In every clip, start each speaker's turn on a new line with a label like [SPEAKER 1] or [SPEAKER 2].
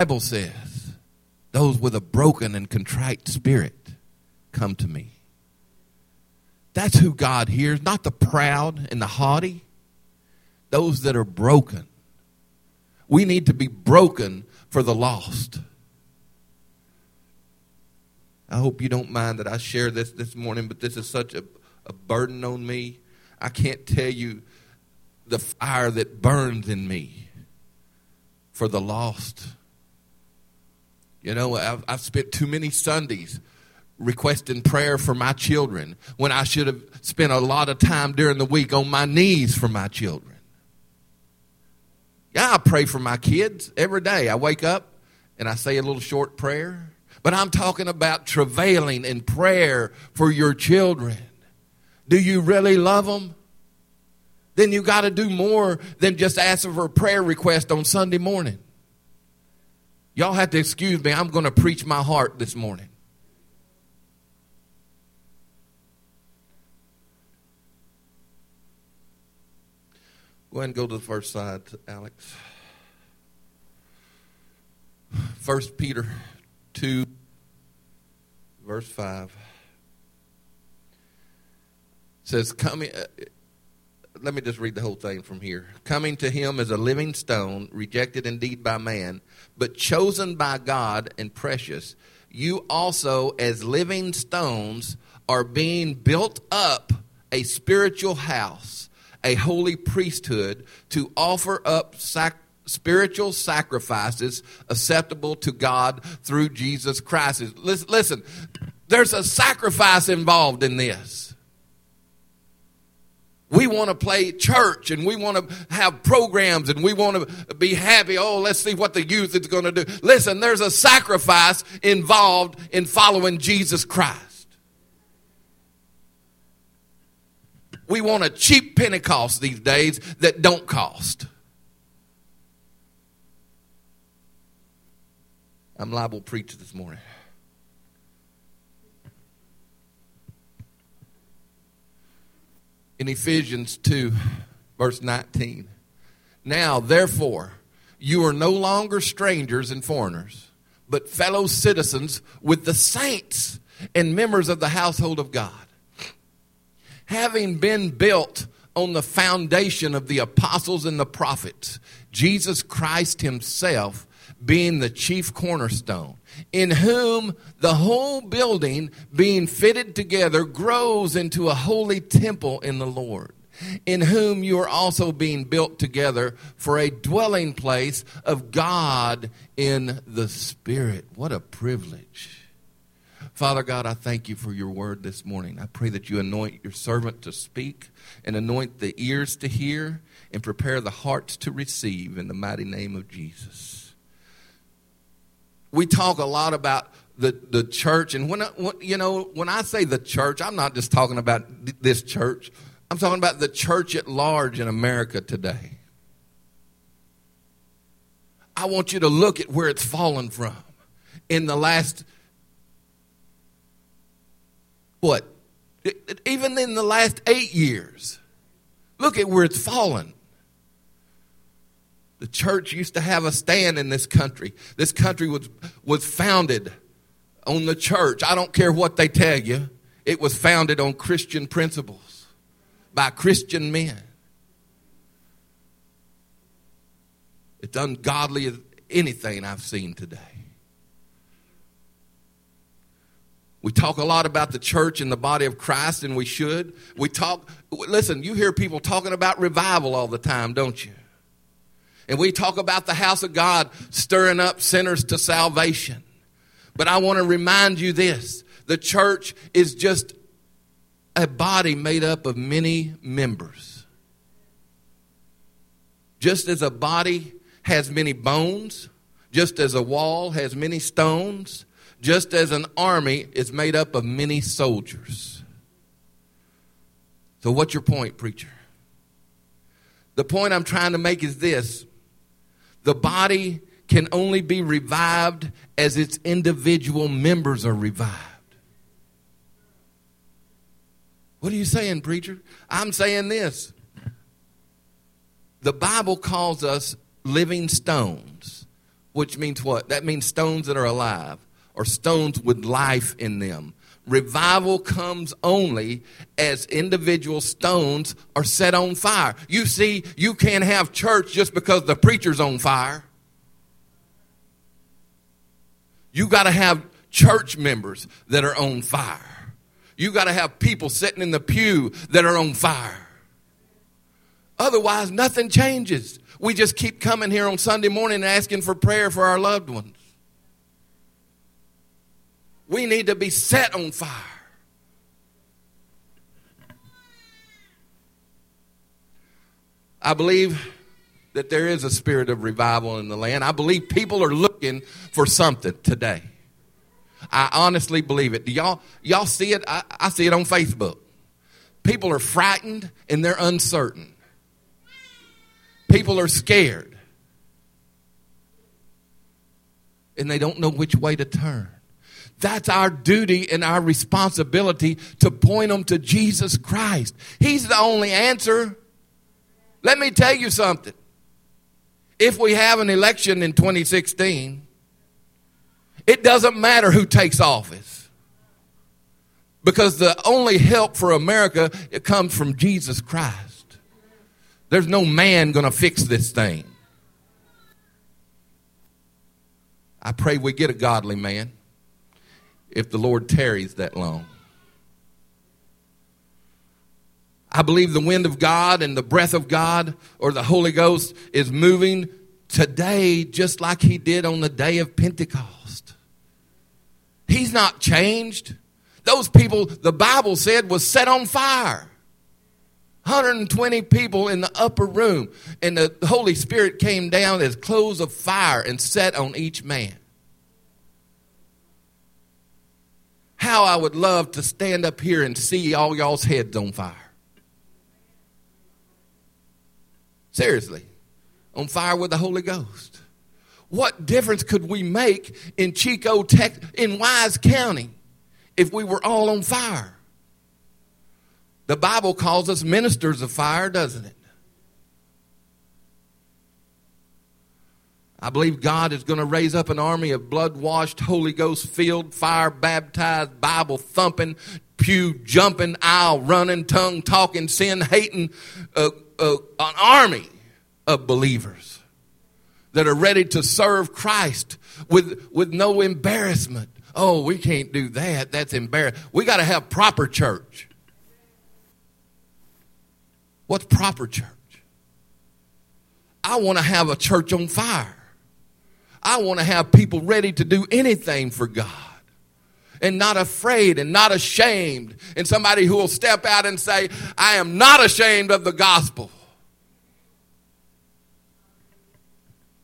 [SPEAKER 1] Bible says, those with a broken and contrite spirit come to me. That's who God hears, not the proud and the haughty, those that are broken. We need to be broken for the lost. I hope you don't mind that I share this this morning, but this is such a, a burden on me. I can't tell you the fire that burns in me for the lost. You know, I've, I've spent too many Sundays requesting prayer for my children when I should have spent a lot of time during the week on my knees for my children. Yeah, I pray for my kids every day. I wake up and I say a little short prayer. But I'm talking about travailing in prayer for your children. Do you really love them? Then you got to do more than just ask for a prayer request on Sunday morning. Y'all have to excuse me. I'm going to preach my heart this morning. Go ahead and go to the first side, Alex. First Peter 2, verse 5 says, Coming, uh, let me just read the whole thing from here. Coming to him as a living stone, rejected indeed by man, but chosen by God and precious, you also, as living stones, are being built up a spiritual house a holy priesthood to offer up sac- spiritual sacrifices acceptable to God through Jesus Christ. Listen, listen, there's a sacrifice involved in this. We want to play church and we want to have programs and we want to be happy. Oh, let's see what the youth is going to do. Listen, there's a sacrifice involved in following Jesus Christ. We want a cheap Pentecost these days that don't cost. I'm liable to preach this morning. In Ephesians 2, verse 19. Now, therefore, you are no longer strangers and foreigners, but fellow citizens with the saints and members of the household of God having been built on the foundation of the apostles and the prophets, Jesus Christ Himself being the chief cornerstone, in whom the whole building being fitted together grows into a holy temple in the Lord. In whom you are also being built together for a dwelling place of God in the Spirit. What a privilege. Father God, I thank you for your word this morning. I pray that you anoint your servant to speak and anoint the ears to hear and prepare the hearts to receive in the mighty name of Jesus. We talk a lot about the, the church, and when, I, when you know when I say the church, I'm not just talking about this church. I'm talking about the church at large in America today. I want you to look at where it's fallen from in the last what? Even in the last eight years. Look at where it's fallen. The church used to have a stand in this country. This country was, was founded on the church. I don't care what they tell you, it was founded on Christian principles by Christian men. It's ungodly as anything I've seen today. We talk a lot about the church and the body of Christ, and we should. We talk, listen, you hear people talking about revival all the time, don't you? And we talk about the house of God stirring up sinners to salvation. But I want to remind you this the church is just a body made up of many members. Just as a body has many bones, just as a wall has many stones, just as an army is made up of many soldiers. So, what's your point, preacher? The point I'm trying to make is this the body can only be revived as its individual members are revived. What are you saying, preacher? I'm saying this. The Bible calls us living stones which means what? That means stones that are alive or stones with life in them. Revival comes only as individual stones are set on fire. You see, you can't have church just because the preacher's on fire. You got to have church members that are on fire. You got to have people sitting in the pew that are on fire. Otherwise, nothing changes. We just keep coming here on Sunday morning and asking for prayer for our loved ones. We need to be set on fire. I believe that there is a spirit of revival in the land. I believe people are looking for something today. I honestly believe it. Do y'all y'all see it? I, I see it on Facebook. People are frightened and they're uncertain. People are scared. And they don't know which way to turn. That's our duty and our responsibility to point them to Jesus Christ. He's the only answer. Let me tell you something. If we have an election in 2016, it doesn't matter who takes office. Because the only help for America it comes from Jesus Christ. There's no man going to fix this thing. I pray we get a godly man if the Lord tarries that long. I believe the wind of God and the breath of God or the Holy Ghost is moving today just like he did on the day of Pentecost. He's not changed. Those people, the Bible said, was set on fire. 120 people in the upper room, and the Holy Spirit came down as clothes of fire and set on each man. How I would love to stand up here and see all y'all's heads on fire. Seriously, on fire with the Holy Ghost. What difference could we make in Chico, Tech, in Wise County if we were all on fire? The Bible calls us ministers of fire, doesn't it? I believe God is going to raise up an army of blood washed, Holy Ghost filled, fire baptized, Bible thumping, pew jumping, aisle running, tongue talking, sin hating, uh, uh, an army of believers that are ready to serve Christ with, with no embarrassment. Oh, we can't do that. That's embarrassing. We got to have proper church. What's proper church? I want to have a church on fire. I want to have people ready to do anything for God and not afraid and not ashamed. And somebody who will step out and say, I am not ashamed of the gospel.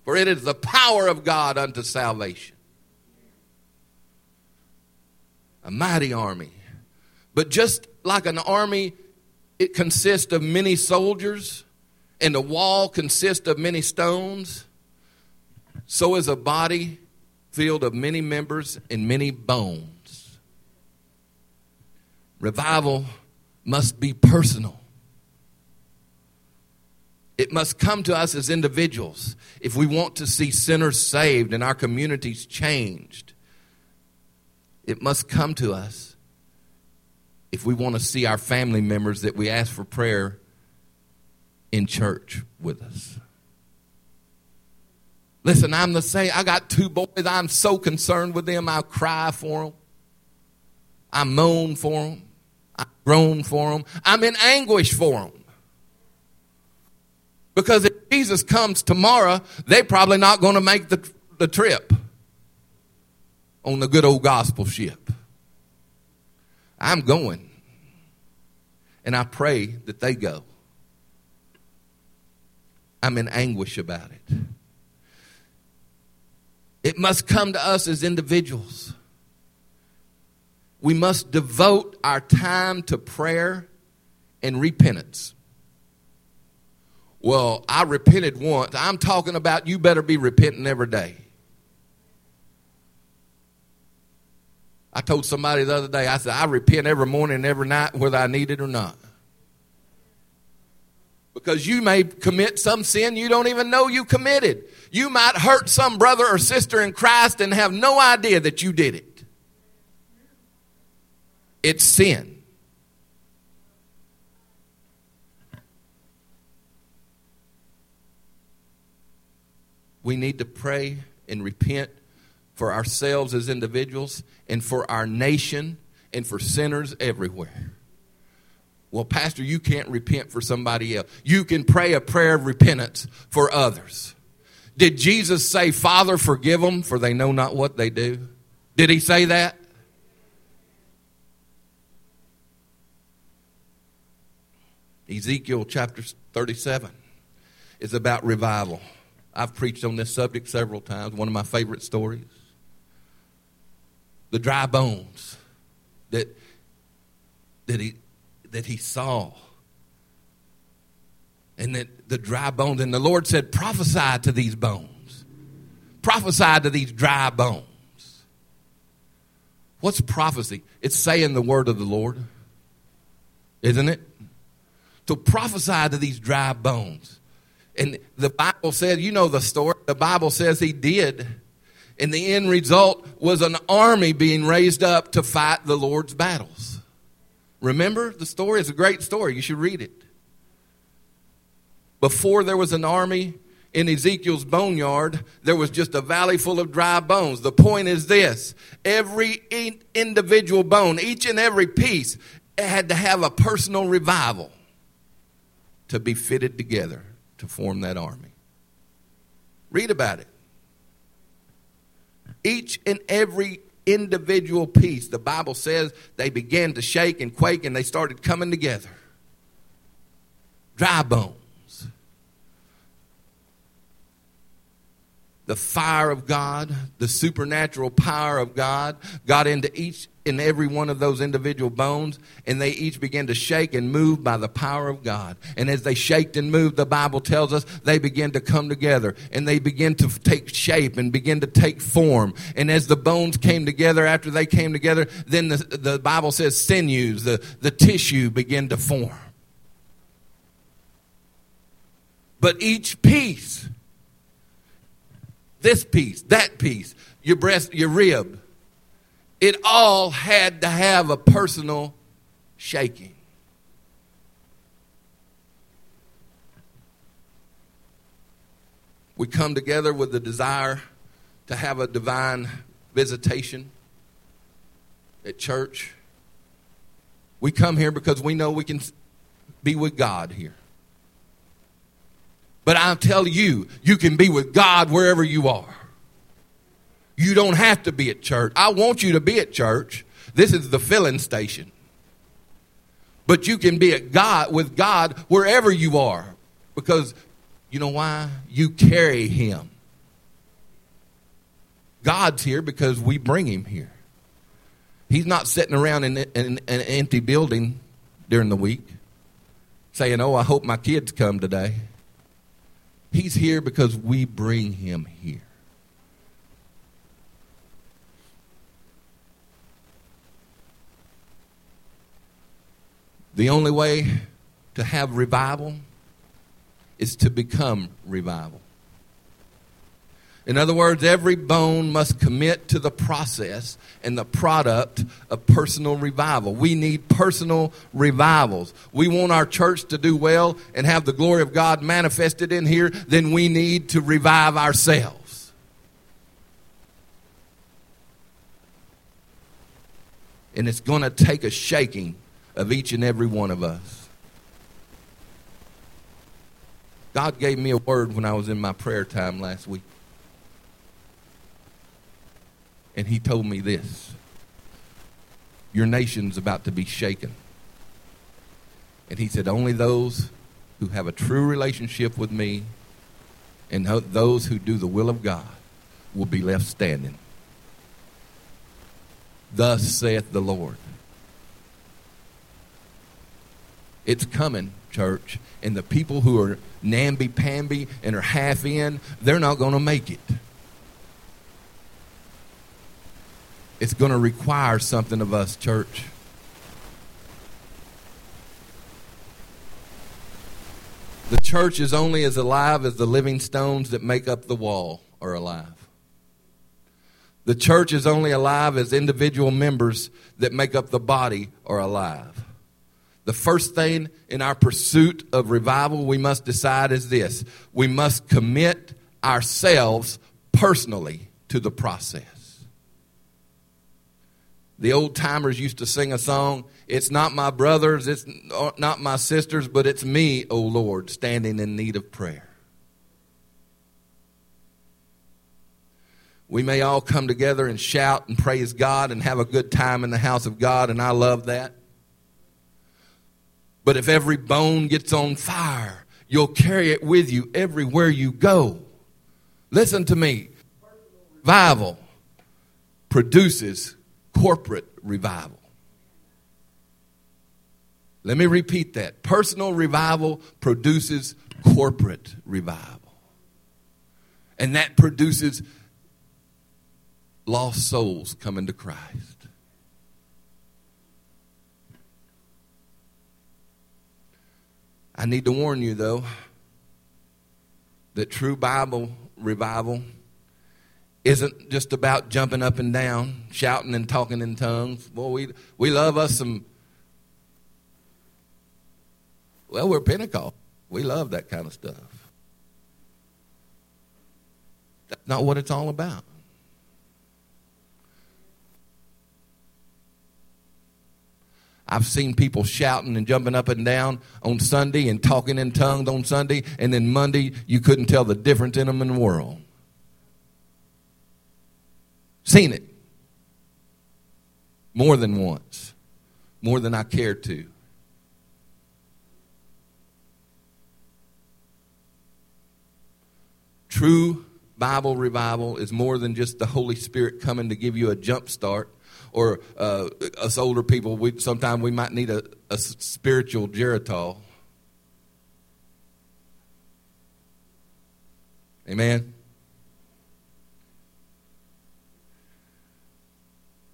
[SPEAKER 1] For it is the power of God unto salvation. A mighty army. But just like an army it consists of many soldiers, and the wall consists of many stones. So is a body filled of many members and many bones. Revival must be personal. It must come to us as individuals if we want to see sinners saved and our communities changed. It must come to us if we want to see our family members that we ask for prayer in church with us. Listen, I'm the same. I got two boys. I'm so concerned with them. I cry for them. I moan for them. I groan for them. I'm in anguish for them. Because if Jesus comes tomorrow, they're probably not going to make the, the trip on the good old gospel ship. I'm going. And I pray that they go. I'm in anguish about it. It must come to us as individuals. We must devote our time to prayer and repentance. Well, I repented once. I'm talking about you better be repenting every day. I told somebody the other day, I said, I repent every morning and every night, whether I need it or not. Because you may commit some sin you don't even know you committed. You might hurt some brother or sister in Christ and have no idea that you did it. It's sin. We need to pray and repent for ourselves as individuals and for our nation and for sinners everywhere. Well, Pastor, you can't repent for somebody else. You can pray a prayer of repentance for others. Did Jesus say, Father, forgive them, for they know not what they do? Did he say that? Ezekiel chapter 37 is about revival. I've preached on this subject several times, one of my favorite stories. The dry bones that, that, he, that he saw. And that the dry bones, and the Lord said, prophesy to these bones. Prophesy to these dry bones. What's prophecy? It's saying the word of the Lord, isn't it? To prophesy to these dry bones. And the Bible says, you know the story, the Bible says he did. And the end result was an army being raised up to fight the Lord's battles. Remember the story? It's a great story. You should read it. Before there was an army in Ezekiel's boneyard, there was just a valley full of dry bones. The point is this every individual bone, each and every piece, had to have a personal revival to be fitted together to form that army. Read about it. Each and every individual piece, the Bible says they began to shake and quake and they started coming together. Dry bones. The fire of God, the supernatural power of God got into each and every one of those individual bones, and they each began to shake and move by the power of God. And as they shaked and moved, the Bible tells us they began to come together and they began to take shape and begin to take form. And as the bones came together, after they came together, then the, the Bible says sinews, the, the tissue began to form. But each piece this piece, that piece, your breast, your rib. It all had to have a personal shaking. We come together with the desire to have a divine visitation at church. We come here because we know we can be with God here. But I'll tell you, you can be with God wherever you are. You don't have to be at church. I want you to be at church. This is the filling station. But you can be at God with God wherever you are. Because you know why? You carry him. God's here because we bring him here. He's not sitting around in, in, in an empty building during the week saying, Oh, I hope my kids come today. He's here because we bring him here. The only way to have revival is to become revival. In other words, every bone must commit to the process and the product of personal revival. We need personal revivals. We want our church to do well and have the glory of God manifested in here, then we need to revive ourselves. And it's going to take a shaking of each and every one of us. God gave me a word when I was in my prayer time last week. And he told me this Your nation's about to be shaken. And he said, Only those who have a true relationship with me and those who do the will of God will be left standing. Thus saith the Lord. It's coming, church. And the people who are namby pamby and are half in, they're not going to make it. It's going to require something of us, church. The church is only as alive as the living stones that make up the wall are alive. The church is only alive as individual members that make up the body are alive. The first thing in our pursuit of revival we must decide is this we must commit ourselves personally to the process. The old timers used to sing a song, It's not my brothers, it's uh, not my sisters, but it's me, O Lord, standing in need of prayer. We may all come together and shout and praise God and have a good time in the house of God, and I love that. But if every bone gets on fire, you'll carry it with you everywhere you go. Listen to me. Revival produces corporate revival. Let me repeat that. Personal revival produces corporate revival. And that produces lost souls coming to Christ. I need to warn you, though, that true Bible revival isn't just about jumping up and down, shouting and talking in tongues. Well, we, we love us some. Well, we're Pentecost. We love that kind of stuff. That's not what it's all about. I've seen people shouting and jumping up and down on Sunday and talking in tongues on Sunday, and then Monday you couldn't tell the difference in them in the world. Seen it more than once, more than I care to. True Bible revival is more than just the Holy Spirit coming to give you a jump start or uh, us older people, we, sometimes we might need a, a spiritual geritol. Amen.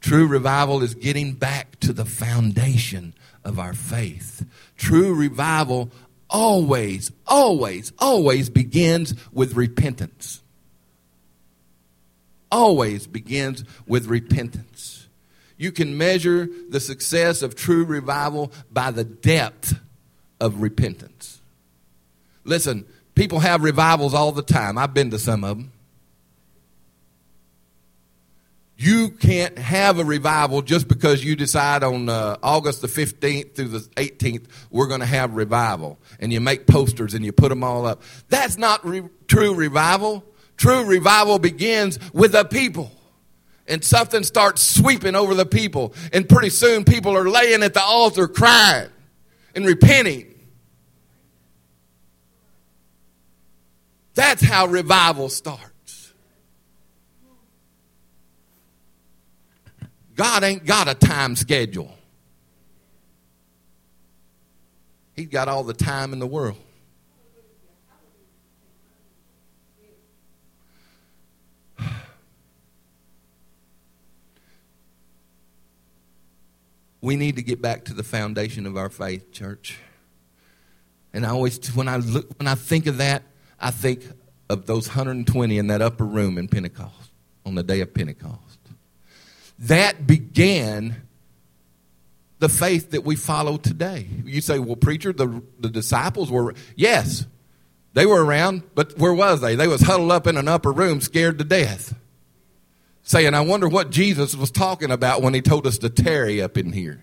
[SPEAKER 1] True revival is getting back to the foundation of our faith. True revival always, always, always begins with repentance. Always begins with repentance. You can measure the success of true revival by the depth of repentance. Listen, people have revivals all the time. I've been to some of them. You can't have a revival just because you decide on uh, August the 15th through the 18th, we're going to have revival. And you make posters and you put them all up. That's not re- true revival. True revival begins with the people and something starts sweeping over the people. And pretty soon people are laying at the altar crying and repenting. That's how revival starts. God ain't got a time schedule. He's got all the time in the world. we need to get back to the foundation of our faith, church. And I always, when I look, when I think of that, I think of those 120 in that upper room in Pentecost on the day of Pentecost. That began the faith that we follow today. You say, well, preacher, the, the disciples were, yes, they were around, but where was they? They was huddled up in an upper room, scared to death saying, I wonder what Jesus was talking about when he told us to tarry up in here.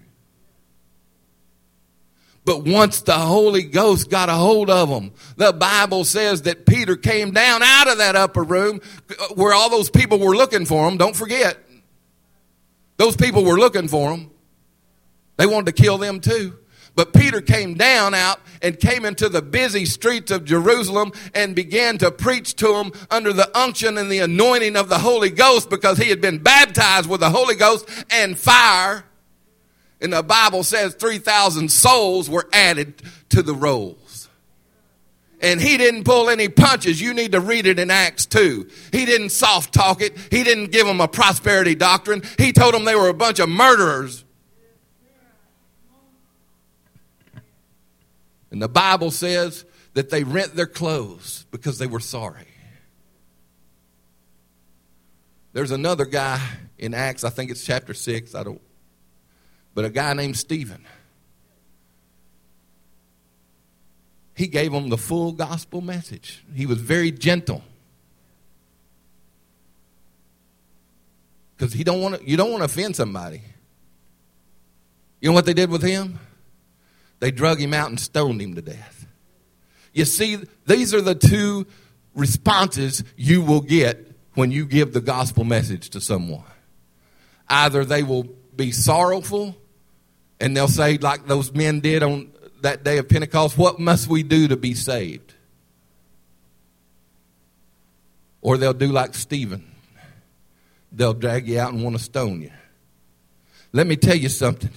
[SPEAKER 1] But once the Holy Ghost got a hold of them, the Bible says that Peter came down out of that upper room uh, where all those people were looking for him. Don't forget. Those people were looking for him. They wanted to kill them too. But Peter came down out and came into the busy streets of Jerusalem and began to preach to them under the unction and the anointing of the Holy Ghost because he had been baptized with the Holy Ghost and fire. And the Bible says 3,000 souls were added to the rolls. And he didn't pull any punches. You need to read it in Acts 2. He didn't soft talk it. He didn't give them a prosperity doctrine. He told them they were a bunch of murderers And the Bible says that they rent their clothes because they were sorry. There's another guy in Acts, I think it's chapter 6, I don't, but a guy named Stephen. He gave them the full gospel message. He was very gentle. Because he don't want you don't want to offend somebody. You know what they did with him? They drug him out and stoned him to death. You see, these are the two responses you will get when you give the gospel message to someone. Either they will be sorrowful and they'll say, like those men did on that day of Pentecost, What must we do to be saved? Or they'll do like Stephen. They'll drag you out and want to stone you. Let me tell you something.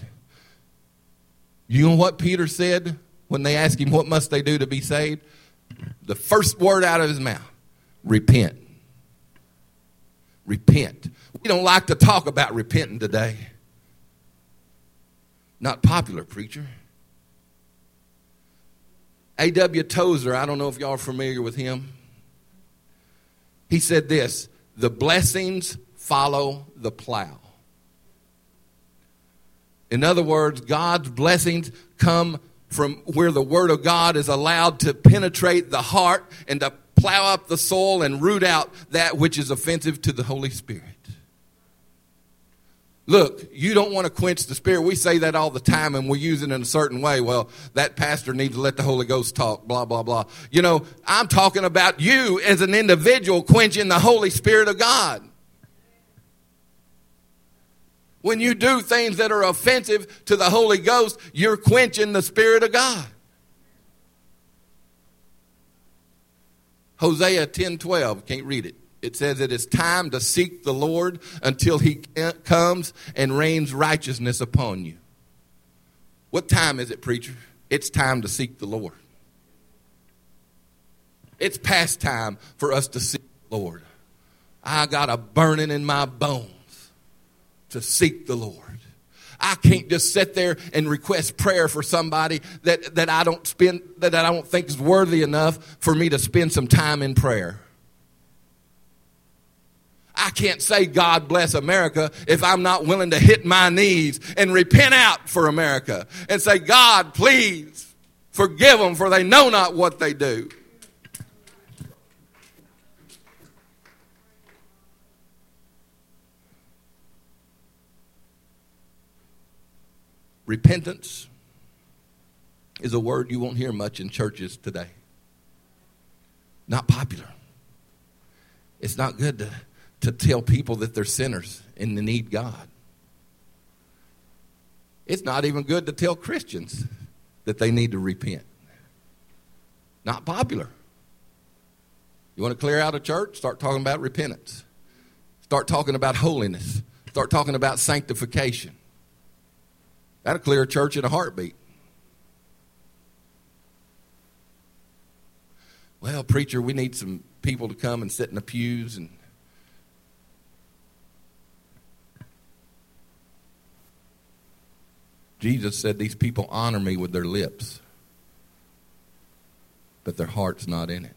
[SPEAKER 1] You know what Peter said when they asked him, What must they do to be saved? The first word out of his mouth repent. Repent. We don't like to talk about repenting today. Not popular, preacher. A.W. Tozer, I don't know if y'all are familiar with him. He said this the blessings follow the plow. In other words, God's blessings come from where the Word of God is allowed to penetrate the heart and to plow up the soul and root out that which is offensive to the Holy Spirit. Look, you don't want to quench the spirit. We say that all the time and we use it in a certain way. Well, that pastor needs to let the Holy Ghost talk, blah, blah, blah. You know, I'm talking about you as an individual quenching the Holy Spirit of God. When you do things that are offensive to the Holy Ghost, you're quenching the Spirit of God. Hosea 10 12, can't read it. It says it is time to seek the Lord until he comes and rains righteousness upon you. What time is it, preacher? It's time to seek the Lord. It's past time for us to seek the Lord. I got a burning in my bones to seek the Lord. I can't just sit there and request prayer for somebody that, that I don't spend that I don't think is worthy enough for me to spend some time in prayer. I can't say God bless America if I'm not willing to hit my knees and repent out for America and say, God, please forgive them for they know not what they do. Repentance is a word you won't hear much in churches today. Not popular. It's not good to, to tell people that they're sinners and they need God. It's not even good to tell Christians that they need to repent. Not popular. You want to clear out a church? Start talking about repentance. Start talking about holiness. Start talking about sanctification. That'll clear a church in a heartbeat. Well, preacher, we need some people to come and sit in the pews and Jesus said these people honor me with their lips, but their heart's not in it.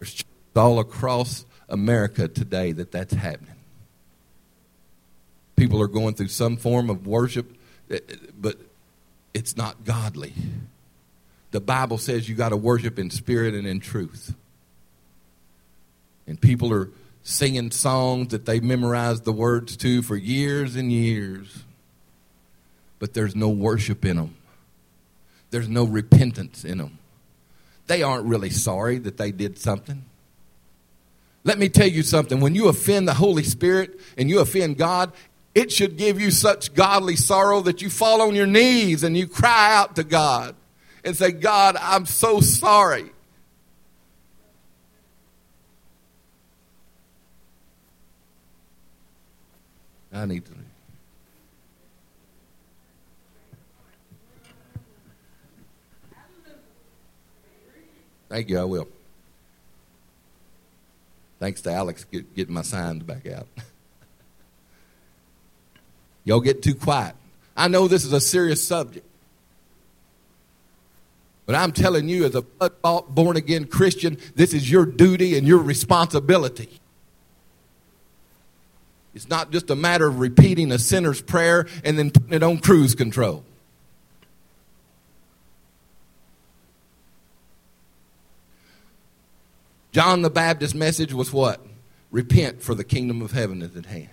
[SPEAKER 1] There's all across America today that that's happening people are going through some form of worship, eh, but it's not godly. The Bible says you got to worship in spirit and in truth. And people are singing songs that they memorized the words to for years and years, but there's no worship in them. There's no repentance in them. They aren't really sorry that they did something. Let me tell you something. When you offend the Holy Spirit and you offend God, it should give you such godly sorrow that you fall on your knees and you cry out to God and say, God, I'm so sorry. I need to. Thank you, I will. Thanks to Alex get, getting my signs back out. Y'all get too quiet. I know this is a serious subject. But I'm telling you, as a born again Christian, this is your duty and your responsibility. It's not just a matter of repeating a sinner's prayer and then putting it on cruise control. John the Baptist's message was what? Repent, for the kingdom of heaven is at hand.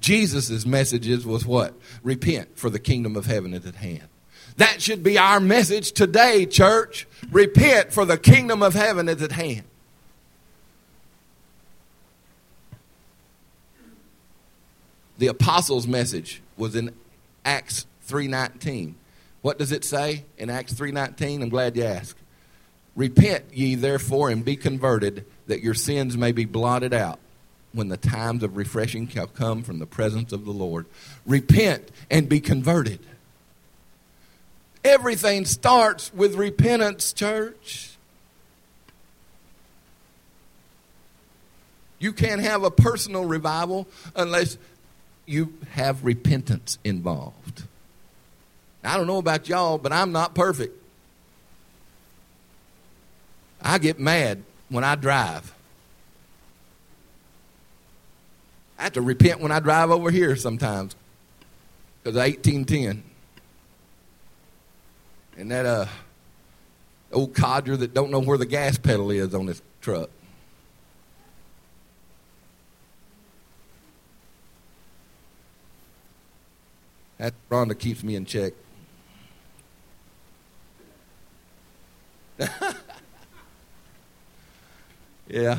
[SPEAKER 1] Jesus' messages was what? Repent, for the kingdom of heaven is at hand. That should be our message today, church. Repent, for the kingdom of heaven is at hand. The apostles' message was in Acts 3:19. What does it say in Acts 3:19? I'm glad you asked. Repent ye therefore and be converted that your sins may be blotted out when the times of refreshing shall come from the presence of the Lord. Repent and be converted. Everything starts with repentance, church. You can't have a personal revival unless you have repentance involved. I don't know about y'all, but I'm not perfect. I get mad when I drive. I have to repent when I drive over here sometimes because of 1810. And that uh, old codger that don't know where the gas pedal is on his truck. That Rhonda keeps me in check. yeah.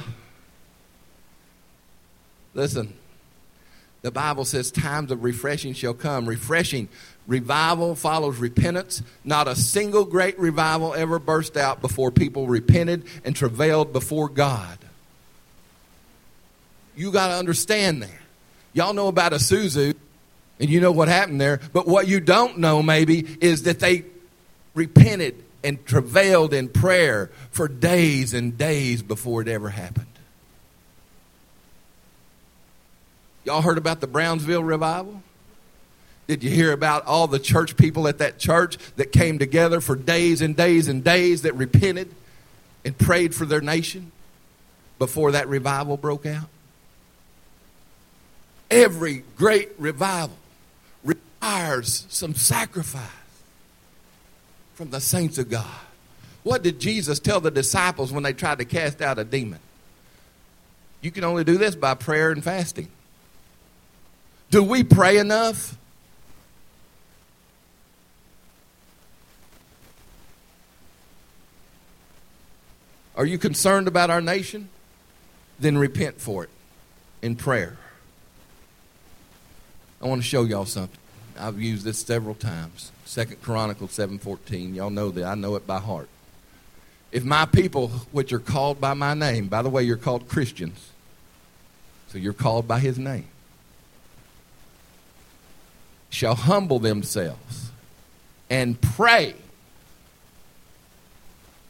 [SPEAKER 1] Listen, the Bible says times of refreshing shall come. Refreshing, revival follows repentance. Not a single great revival ever burst out before people repented and travailed before God. You got to understand that. Y'all know about Azusa, and you know what happened there. But what you don't know, maybe, is that they repented and travailed in prayer for days and days before it ever happened. Y'all heard about the Brownsville revival? Did you hear about all the church people at that church that came together for days and days and days that repented and prayed for their nation before that revival broke out? Every great revival requires some sacrifice from the saints of God. What did Jesus tell the disciples when they tried to cast out a demon? You can only do this by prayer and fasting. Do we pray enough? Are you concerned about our nation? Then repent for it in prayer. I want to show y'all something. I've used this several times. Second Chronicles 7:14. Y'all know that I know it by heart. If my people which are called by my name, by the way, you're called Christians. So you're called by his name shall humble themselves and pray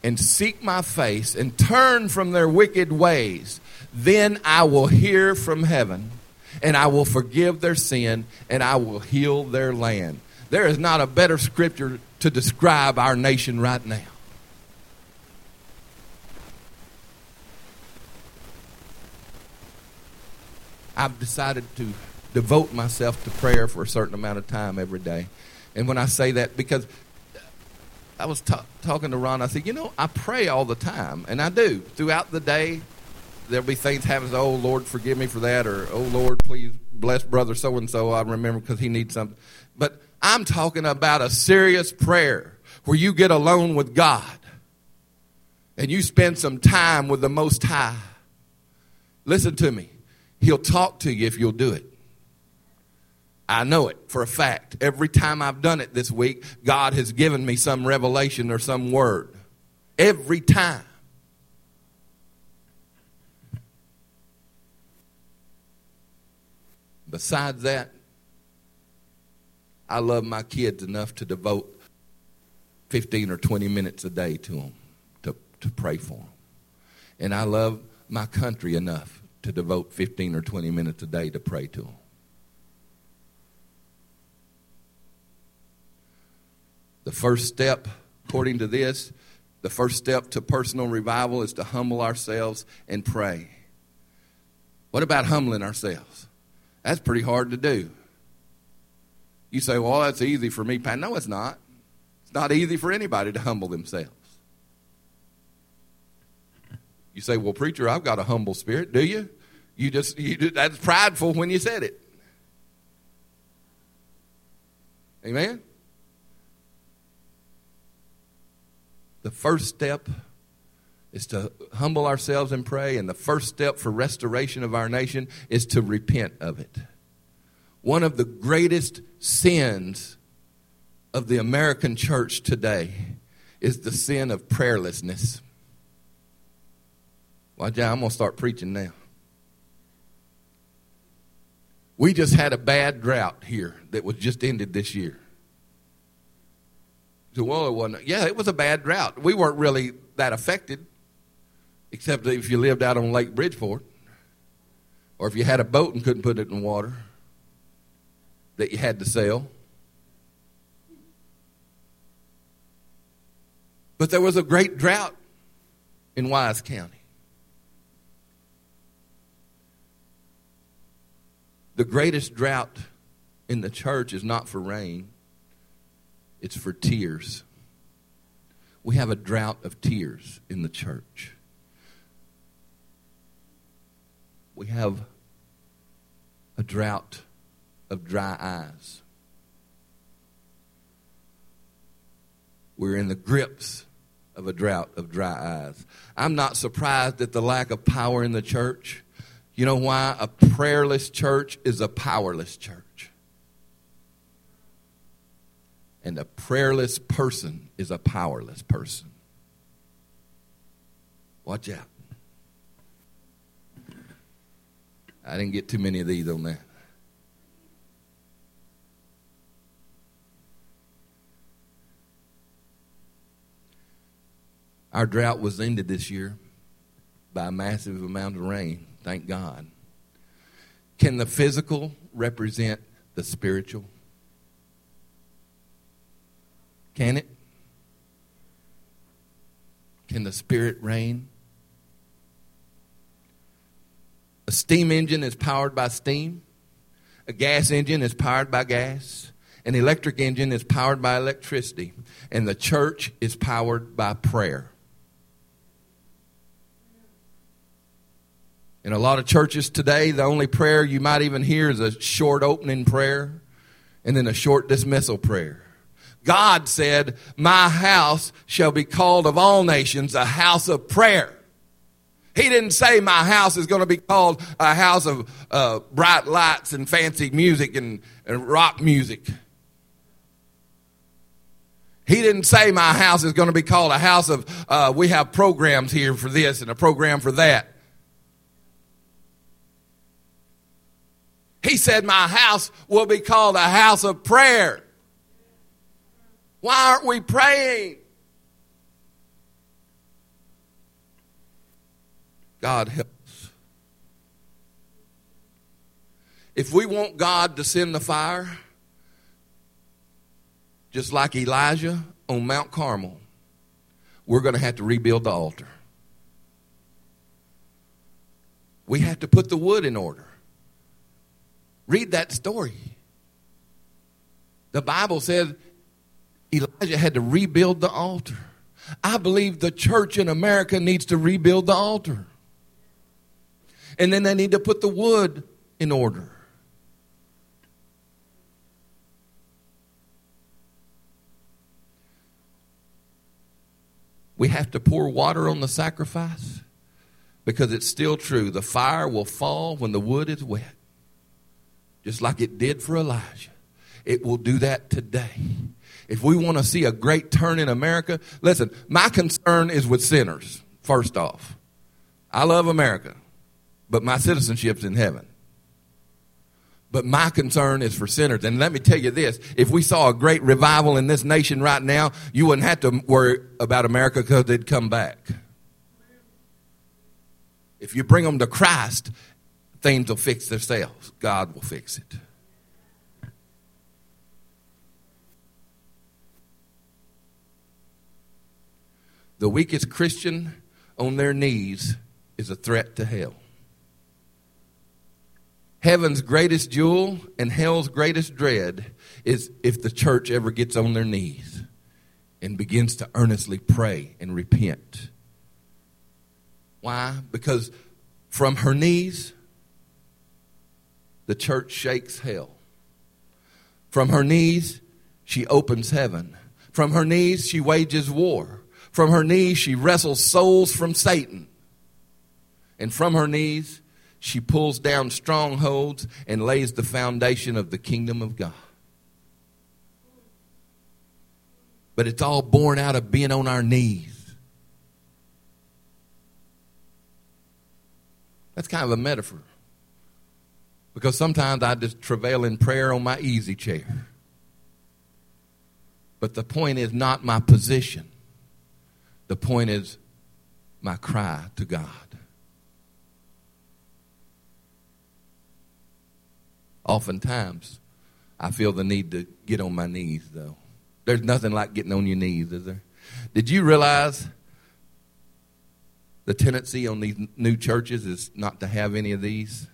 [SPEAKER 1] and seek my face and turn from their wicked ways, then I will hear from heaven and I will forgive their sin and I will heal their land. There is not a better scripture to describe our nation right now. I've decided to devote myself to prayer for a certain amount of time every day. And when I say that, because I was ta- talking to Ron, I said, you know, I pray all the time, and I do. Throughout the day, there'll be things happen. Oh, Lord, forgive me for that, or Oh, Lord, please bless brother so and so. I remember because he needs something. But I'm talking about a serious prayer where you get alone with God and you spend some time with the Most High. Listen to me. He'll talk to you if you'll do it. I know it for a fact. Every time I've done it this week, God has given me some revelation or some word. Every time. Besides that, I love my kids enough to devote 15 or 20 minutes a day to them, to, to pray for them. And I love my country enough to devote 15 or 20 minutes a day to pray to them. The first step according to this, the first step to personal revival is to humble ourselves and pray. What about humbling ourselves? That's pretty hard to do. You say, well, that's easy for me, Pat. No, it's not. It's not easy for anybody to humble themselves. You say, well, preacher, I've got a humble spirit. Do you? You just, you, that's prideful when you said it. Amen? The first step is to humble ourselves and pray, and the first step for restoration of our nation is to repent of it. One of the greatest sins of the American church today is the sin of prayerlessness. Well, out, I'm going to start preaching now. We just had a bad drought here that was just ended this year. So, well, it wasn't. Yeah, it was a bad drought. We weren't really that affected, except if you lived out on Lake Bridgeport, or if you had a boat and couldn't put it in water that you had to sell. But there was a great drought in Wise County. The greatest drought in the church is not for rain, it's for tears. We have a drought of tears in the church. We have a drought of dry eyes. We're in the grips of a drought of dry eyes. I'm not surprised at the lack of power in the church. You know why? A prayerless church is a powerless church. And a prayerless person is a powerless person. Watch out. I didn't get too many of these on that. Our drought was ended this year by a massive amount of rain. Thank God. Can the physical represent the spiritual? Can it? Can the spirit reign? A steam engine is powered by steam. A gas engine is powered by gas. An electric engine is powered by electricity. And the church is powered by prayer. In a lot of churches today, the only prayer you might even hear is a short opening prayer and then a short dismissal prayer. God said, My house shall be called of all nations a house of prayer. He didn't say my house is going to be called a house of uh, bright lights and fancy music and, and rock music. He didn't say my house is going to be called a house of, uh, we have programs here for this and a program for that. He said, My house will be called a house of prayer. Why aren't we praying? God help us. If we want God to send the fire, just like Elijah on Mount Carmel, we're going to have to rebuild the altar. We have to put the wood in order. Read that story. The Bible says Elijah had to rebuild the altar. I believe the church in America needs to rebuild the altar. And then they need to put the wood in order. We have to pour water on the sacrifice because it's still true. The fire will fall when the wood is wet just like it did for Elijah. It will do that today. If we want to see a great turn in America, listen, my concern is with sinners, first off. I love America, but my citizenship's in heaven. But my concern is for sinners. And let me tell you this if we saw a great revival in this nation right now, you wouldn't have to worry about America because they'd come back. If you bring them to Christ, things will fix themselves. God will fix it. The weakest Christian on their knees is a threat to hell. Heaven's greatest jewel and hell's greatest dread is if the church ever gets on their knees and begins to earnestly pray and repent. Why? Because from her knees, the church shakes hell. From her knees, she opens heaven. From her knees, she wages war. From her knees, she wrestles souls from Satan. And from her knees, she pulls down strongholds and lays the foundation of the kingdom of God. But it's all born out of being on our knees. That's kind of a metaphor. Because sometimes I just travail in prayer on my easy chair. But the point is not my position, the point is my cry to God. Oftentimes, I feel the need to get on my knees, though. There's nothing like getting on your knees, is there? Did you realize the tendency on these new churches is not to have any of these?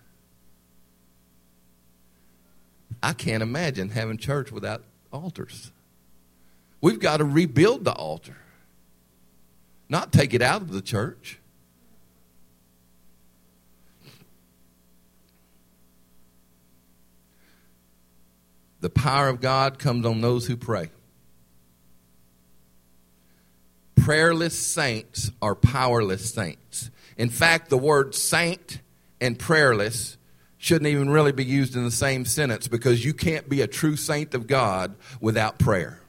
[SPEAKER 1] I can't imagine having church without altars. We've got to rebuild the altar, not take it out of the church. The power of God comes on those who pray. Prayerless saints are powerless saints. In fact, the word saint and prayerless shouldn't even really be used in the same sentence because you can't be a true saint of God without prayer.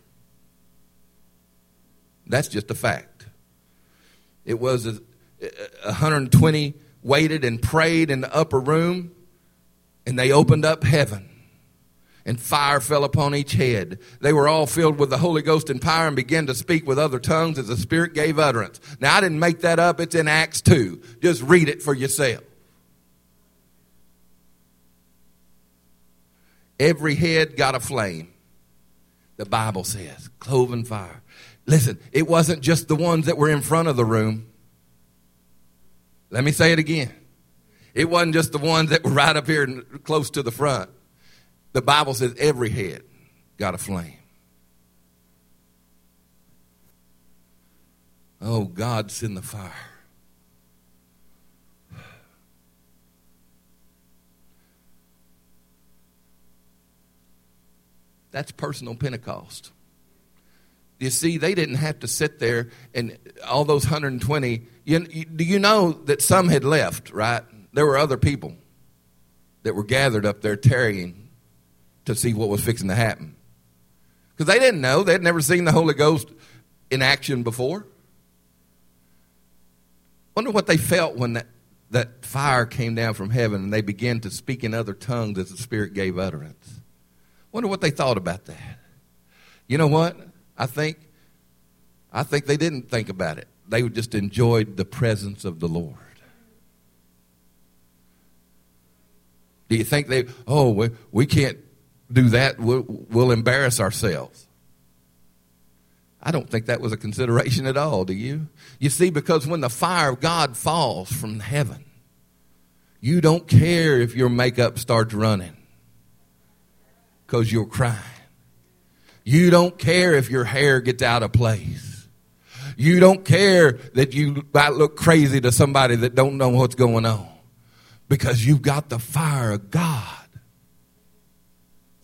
[SPEAKER 1] That's just a fact. It was a, 120 waited and prayed in the upper room, and they opened up heaven and fire fell upon each head. They were all filled with the Holy Ghost and power and began to speak with other tongues as the Spirit gave utterance. Now, I didn't make that up. It's in Acts 2. Just read it for yourself. Every head got a flame. The Bible says, cloven fire. Listen, it wasn't just the ones that were in front of the room. Let me say it again. It wasn't just the ones that were right up here close to the front. The Bible says every head got a flame. Oh, God, send the fire. That's personal Pentecost. You see, they didn't have to sit there and all those 120. You, do you know that some had left, right? There were other people that were gathered up there tarrying to see what was fixing to happen. Because they didn't know, they'd never seen the Holy Ghost in action before. Wonder what they felt when that, that fire came down from heaven and they began to speak in other tongues as the Spirit gave utterance. Wonder what they thought about that. You know what? I think I think they didn't think about it. They just enjoyed the presence of the Lord. Do you think they, oh, we, we can't do that, we'll, we'll embarrass ourselves. I don't think that was a consideration at all, do you? You see, because when the fire of God falls from heaven, you don't care if your makeup starts running because you're crying. You don't care if your hair gets out of place. You don't care that you might look crazy to somebody that don't know what's going on because you've got the fire of God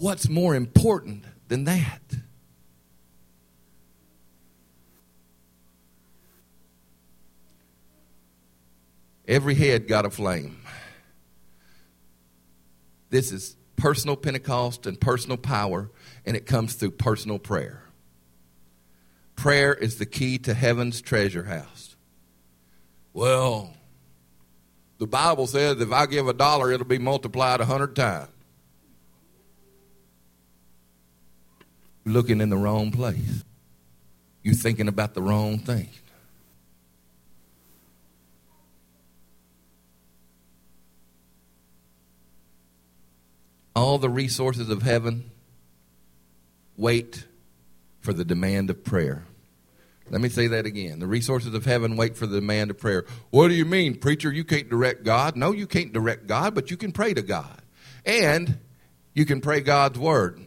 [SPEAKER 1] What's more important than that? Every head got a flame. This is personal Pentecost and personal power, and it comes through personal prayer. Prayer is the key to heaven's treasure house. Well, the Bible says if I give a dollar, it'll be multiplied a hundred times. You're looking in the wrong place. You're thinking about the wrong thing. All the resources of heaven wait for the demand of prayer. Let me say that again. The resources of heaven wait for the demand of prayer. What do you mean, preacher? You can't direct God. No, you can't direct God, but you can pray to God. And you can pray God's word.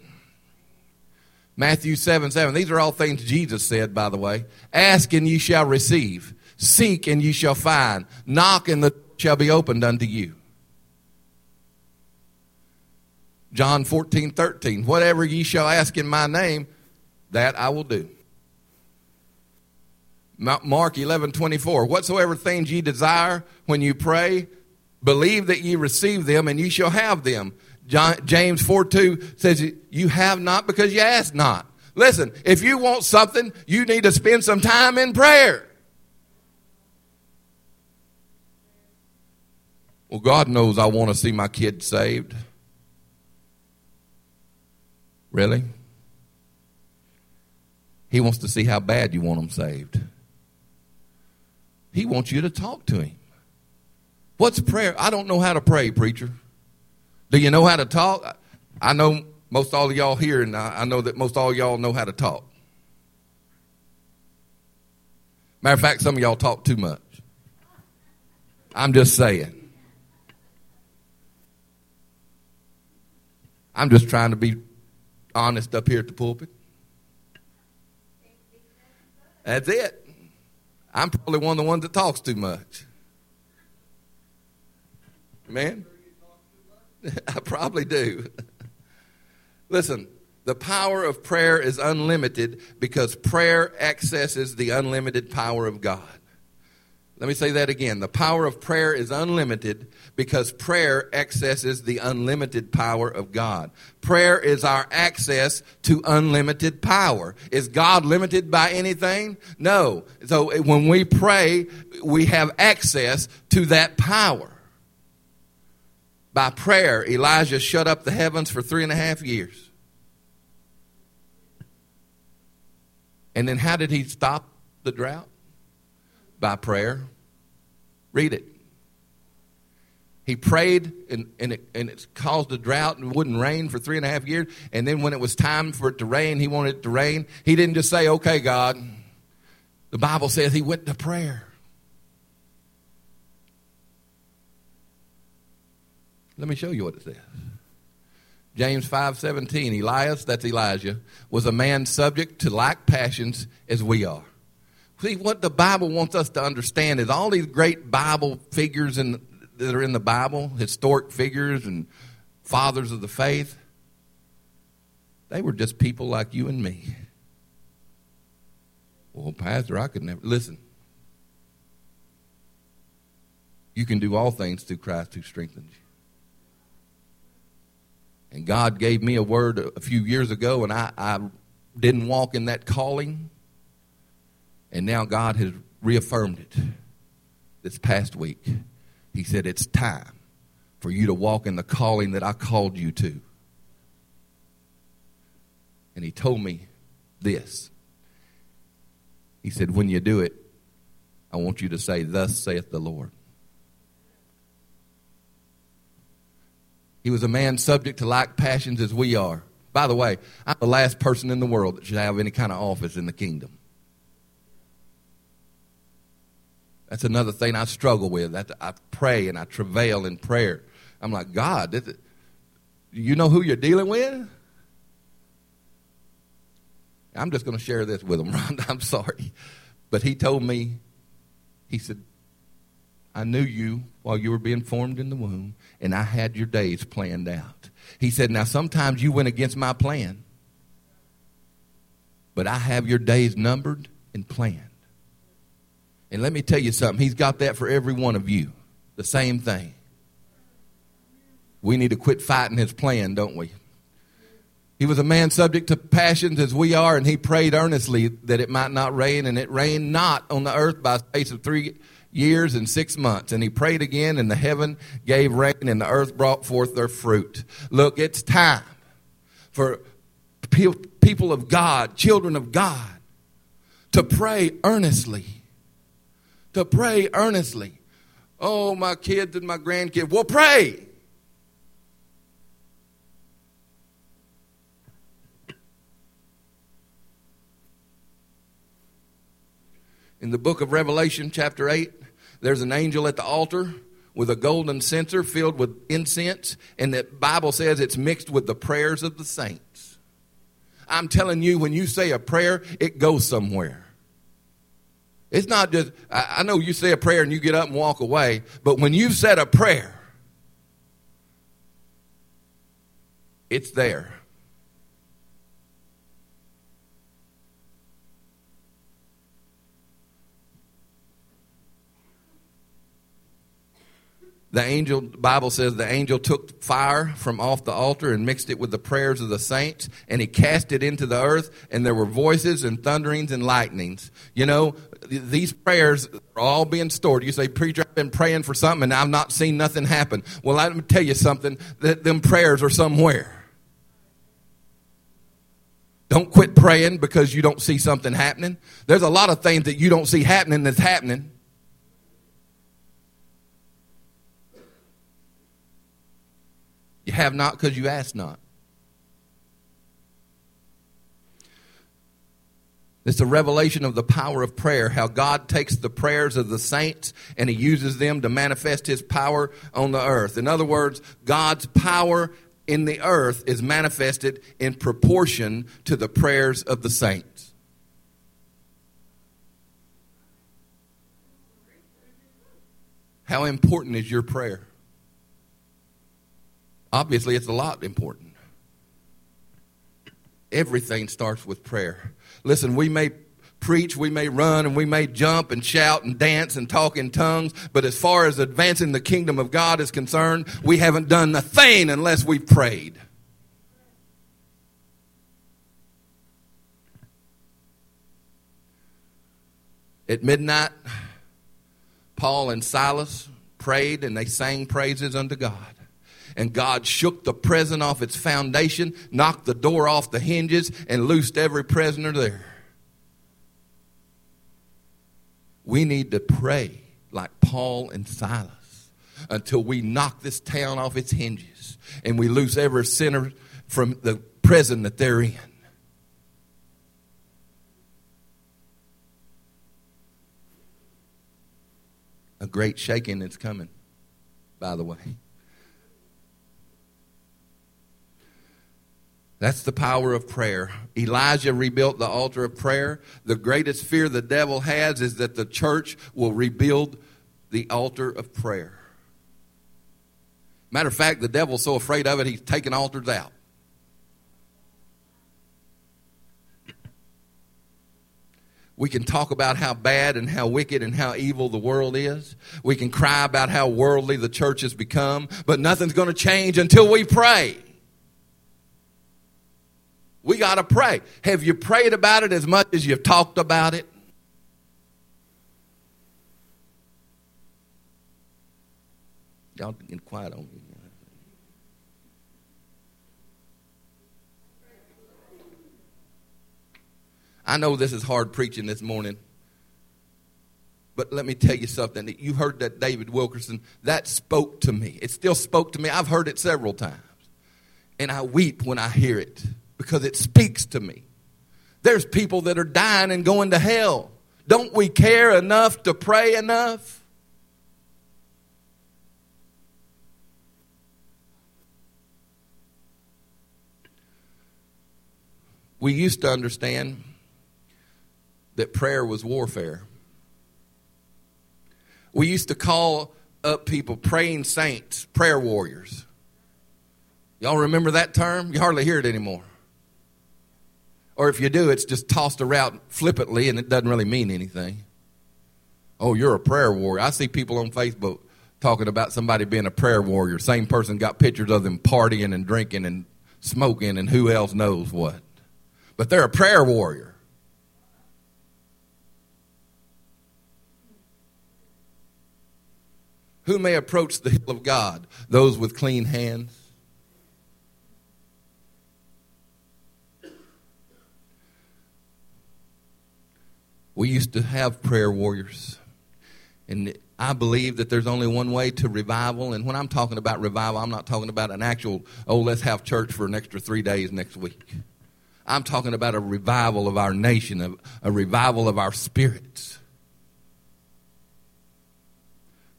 [SPEAKER 1] Matthew 7 7. These are all things Jesus said, by the way. Ask and ye shall receive. Seek and ye shall find. Knock and the shall be opened unto you. John 14 13. Whatever ye shall ask in my name, that I will do. Mark 11 24. Whatsoever things ye desire when you pray, believe that ye receive them and ye shall have them. John, James 4 2 says, You have not because you ask not. Listen, if you want something, you need to spend some time in prayer. Well, God knows I want to see my kids saved. Really? He wants to see how bad you want them saved. He wants you to talk to him. What's prayer? I don't know how to pray, preacher. Do you know how to talk? I know most all of y'all here, and I know that most all y'all know how to talk. Matter of fact, some of y'all talk too much. I'm just saying. I'm just trying to be honest up here at the pulpit. That's it. I'm probably one of the ones that talks too much. Man. I probably do. Listen, the power of prayer is unlimited because prayer accesses the unlimited power of God. Let me say that again. The power of prayer is unlimited because prayer accesses the unlimited power of God. Prayer is our access to unlimited power. Is God limited by anything? No. So eh, when we pray, we have access to that power. By prayer, Elijah shut up the heavens for three and a half years. And then how did he stop the drought? By prayer. Read it. He prayed and, and, it, and it caused a drought and wouldn't rain for three and a half years. And then when it was time for it to rain, he wanted it to rain. He didn't just say, okay, God. The Bible says he went to prayer. Let me show you what it says. James 5:17 Elias that's Elijah was a man subject to like passions as we are. See what the Bible wants us to understand is all these great Bible figures in, that are in the Bible, historic figures and fathers of the faith, they were just people like you and me. Well, pastor, I could never listen. You can do all things through Christ who strengthens you. And God gave me a word a few years ago, and I, I didn't walk in that calling. And now God has reaffirmed it this past week. He said, It's time for you to walk in the calling that I called you to. And He told me this. He said, When you do it, I want you to say, Thus saith the Lord. He was a man subject to like passions as we are. By the way, I'm the last person in the world that should have any kind of office in the kingdom. That's another thing I struggle with. That I pray and I travail in prayer. I'm like, God, this, you know who you're dealing with? I'm just going to share this with him, Ron. I'm sorry. But he told me, he said, I knew you while you were being formed in the womb, and I had your days planned out. He said, Now, sometimes you went against my plan, but I have your days numbered and planned. And let me tell you something, He's got that for every one of you. The same thing. We need to quit fighting His plan, don't we? He was a man subject to passions as we are, and he prayed earnestly that it might not rain, and it rained not on the earth by space of three years and six months. And he prayed again, and the heaven gave rain, and the earth brought forth their fruit. Look, it's time for people of God, children of God, to pray earnestly. To pray earnestly. Oh, my kids and my grandkids. Well, pray. In the book of Revelation, chapter 8, there's an angel at the altar with a golden censer filled with incense, and the Bible says it's mixed with the prayers of the saints. I'm telling you, when you say a prayer, it goes somewhere. It's not just, I know you say a prayer and you get up and walk away, but when you've said a prayer, it's there. The angel, Bible says the angel took fire from off the altar and mixed it with the prayers of the saints, and he cast it into the earth, and there were voices and thunderings and lightnings. You know, these prayers are all being stored. You say, Preacher, I've been praying for something and I've not seen nothing happen. Well, let me tell you something, that them prayers are somewhere. Don't quit praying because you don't see something happening. There's a lot of things that you don't see happening that's happening. You have not because you ask not. It's a revelation of the power of prayer, how God takes the prayers of the saints and He uses them to manifest His power on the earth. In other words, God's power in the earth is manifested in proportion to the prayers of the saints. How important is your prayer? Obviously, it's a lot important. Everything starts with prayer. Listen, we may preach, we may run, and we may jump and shout and dance and talk in tongues, but as far as advancing the kingdom of God is concerned, we haven't done a thing unless we've prayed. At midnight, Paul and Silas prayed and they sang praises unto God and God shook the prison off its foundation, knocked the door off the hinges, and loosed every prisoner there. We need to pray like Paul and Silas until we knock this town off its hinges and we loose every sinner from the prison that they're in. A great shaking is coming, by the way. That's the power of prayer. Elijah rebuilt the altar of prayer. The greatest fear the devil has is that the church will rebuild the altar of prayer. Matter of fact, the devil's so afraid of it, he's taking altars out. We can talk about how bad and how wicked and how evil the world is. We can cry about how worldly the church has become, but nothing's going to change until we pray. We got to pray. Have you prayed about it as much as you've talked about it? Y'all getting quiet on me. I know this is hard preaching this morning, but let me tell you something. You heard that David Wilkerson, that spoke to me. It still spoke to me. I've heard it several times. And I weep when I hear it because it speaks to me. There's people that are dying and going to hell. Don't we care enough to pray enough? We used to understand that prayer was warfare. We used to call up people praying saints, prayer warriors. Y'all remember that term? You hardly hear it anymore. Or if you do, it's just tossed around flippantly and it doesn't really mean anything. Oh, you're a prayer warrior. I see people on Facebook talking about somebody being a prayer warrior. Same person got pictures of them partying and drinking and smoking and who else knows what. But they're a prayer warrior. Who may approach the hill of God? Those with clean hands We used to have prayer warriors. And I believe that there's only one way to revival. And when I'm talking about revival, I'm not talking about an actual, oh, let's have church for an extra three days next week. I'm talking about a revival of our nation, a, a revival of our spirits.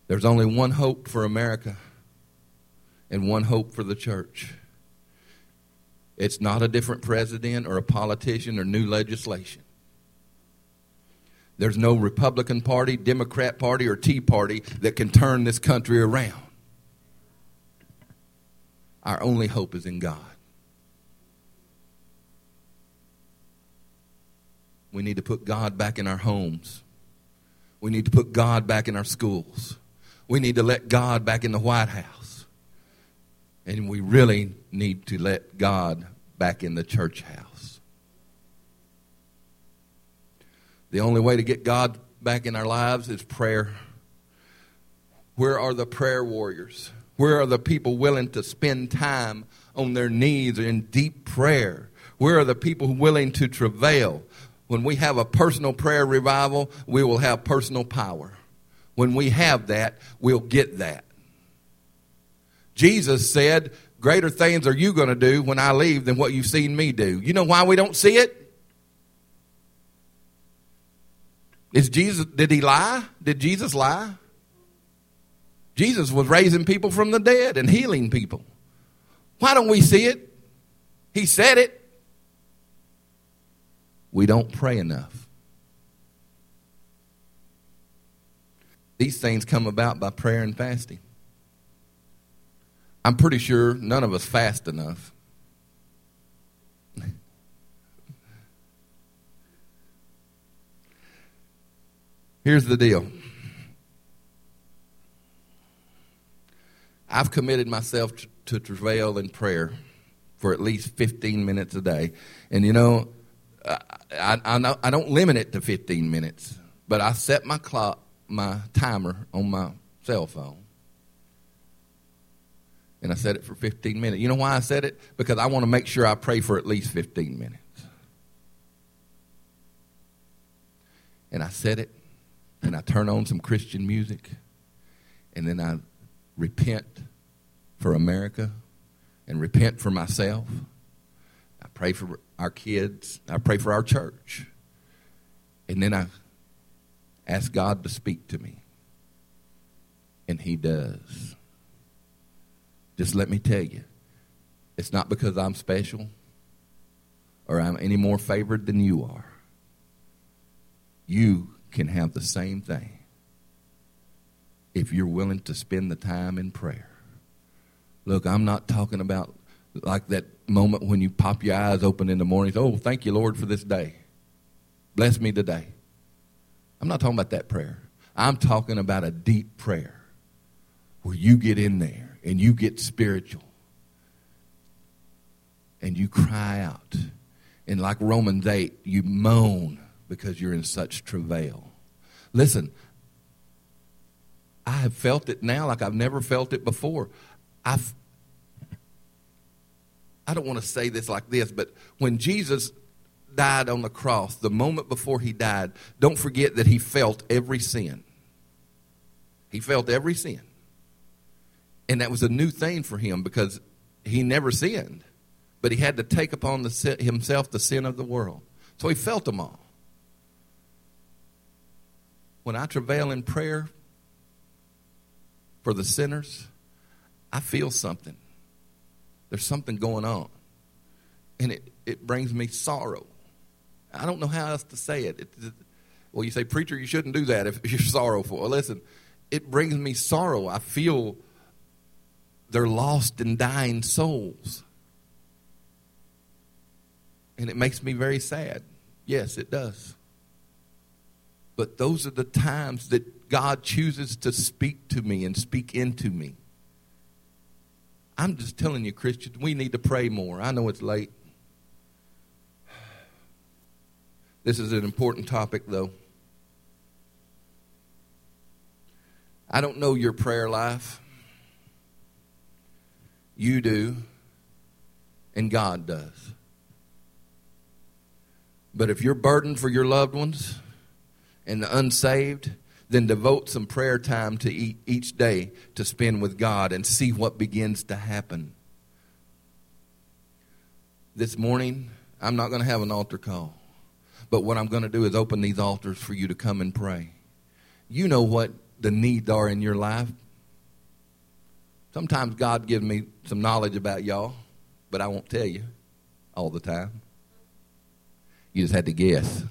[SPEAKER 1] There's only one hope for America and one hope for the church. It's not a different president or a politician or new legislation. There's no Republican Party, Democrat Party, or Tea Party that can turn this country around. Our only hope is in God. We need to put God back in our homes. We need to put God back in our schools. We need to let God back in the White House. And we really need to let God back in the church house. The only way to get God back in our lives is prayer. Where are the prayer warriors? Where are the people willing to spend time on their knees in deep prayer? Where are the people willing to travail? When we have a personal prayer revival, we will have personal power. When we have that, we'll get that. Jesus said, Greater things are you going to do when I leave than what you've seen me do. You know why we don't see it? Is Jesus, did he lie? Did Jesus lie? Jesus was raising people from the dead and healing people. Why don't we see it? He said it. We don't pray enough. These things come about by prayer and fasting. I'm pretty sure none of us fast enough. Here's the deal I've committed myself to, travail in prayer for at least 15 minutes a day. And you know, I, I, I don't limit it to 15 minutes, but I set my clock, my timer on my cell phone. And I set it for 15 minutes. You know why I set it? Because I want to make sure I pray for at least 15 minutes. And I set it, and I turn on some Christian music, and then I repent for America and repent for myself. I pray for our kids. I pray for our church. And then I ask God to speak to me. And He does. Just let me tell you, it's not because I'm special or I'm any more favored than you are. You can have the same thing if you're willing to spend the time in prayer. Look, I'm not talking about like that moment when you pop your eyes open in the morning. Oh, thank you, Lord, for this day. Bless me today. I'm not talking about that prayer. I'm talking about a deep prayer where you get in there and you get spiritual and you cry out. And like Romans 8, you moan because you're in such travail. Listen, I have felt it now like I've never felt it before. I've, I don't want to say this like this, but when Jesus died on the cross, the moment before he died, don't forget that he felt every sin. He felt every sin. And that was a new thing for him because he never sinned. But he had to take upon the, himself the sin of the world. So he felt them all. When I travail in prayer for the sinners, I feel something. There's something going on. And it, it brings me sorrow. I don't know how else to say it. it, it well, you say, Preacher, you shouldn't do that if you're sorrowful. Well, listen, it brings me sorrow. I feel they're lost and dying souls. And it makes me very sad. Yes, it does. But those are the times that God chooses to speak to me and speak into me. I'm just telling you, Christians, we need to pray more. I know it's late. This is an important topic, though. I don't know your prayer life. You do, and God does. But if you're burdened for your loved ones and the unsaved, then devote some prayer time to each day to spend with God and see what begins to happen. This morning, I'm not going to have an altar call, but what I'm going to do is open these altars for you to come and pray. You know what the needs are in your life. Sometimes God gives me some knowledge about y'all, but I won't tell you all the time. You just had to guess.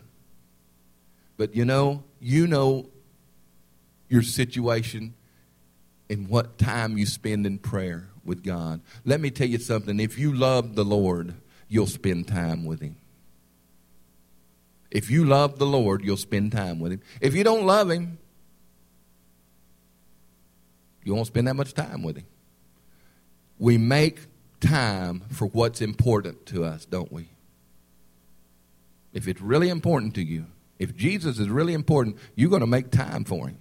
[SPEAKER 1] But you know, you know your situation and what time you spend in prayer with God. Let me tell you something. If you love the Lord, you'll spend time with Him. If you love the Lord, you'll spend time with Him. If you don't love Him, you won't spend that much time with Him. We make time for what's important to us, don't we? If it's really important to you, if Jesus is really important, you're going to make time for Him.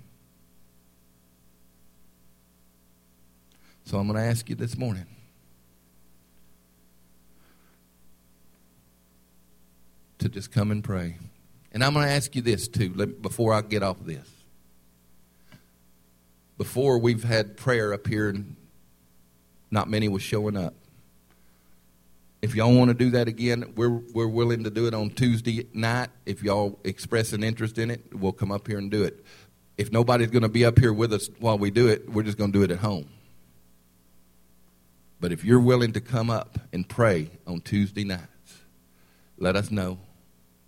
[SPEAKER 1] So I'm going to ask you this morning. To just come and pray. And I'm going to ask you this too let, before I get off this. Before we've had prayer up here and not many was showing up. If y'all want to do that again, we're, we're willing to do it on Tuesday night. If y'all express an interest in it, we'll come up here and do it. If nobody's going to be up here with us while we do it, we're just going to do it at home. But if you're willing to come up and pray on Tuesday nights, let us know.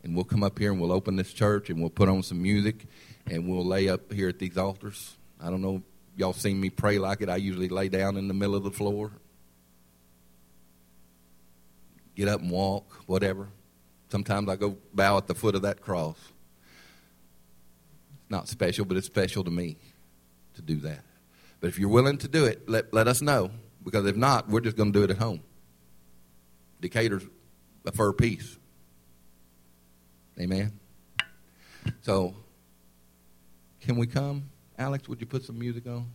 [SPEAKER 1] And we'll come up here and we'll open this church and we'll put on some music and we'll lay up here at these altars. I don't know, y'all seen me pray like it. I usually lay down in the middle of the floor. Get up and walk, whatever. Sometimes I go bow at the foot of that cross. It's not special, but it's special to me to do that. But if you're willing to do it, let, let us know. Because if not, we're just going to do it at home. Decatur's a fur piece. Amen. So, can we come? Alex, would you put some music on?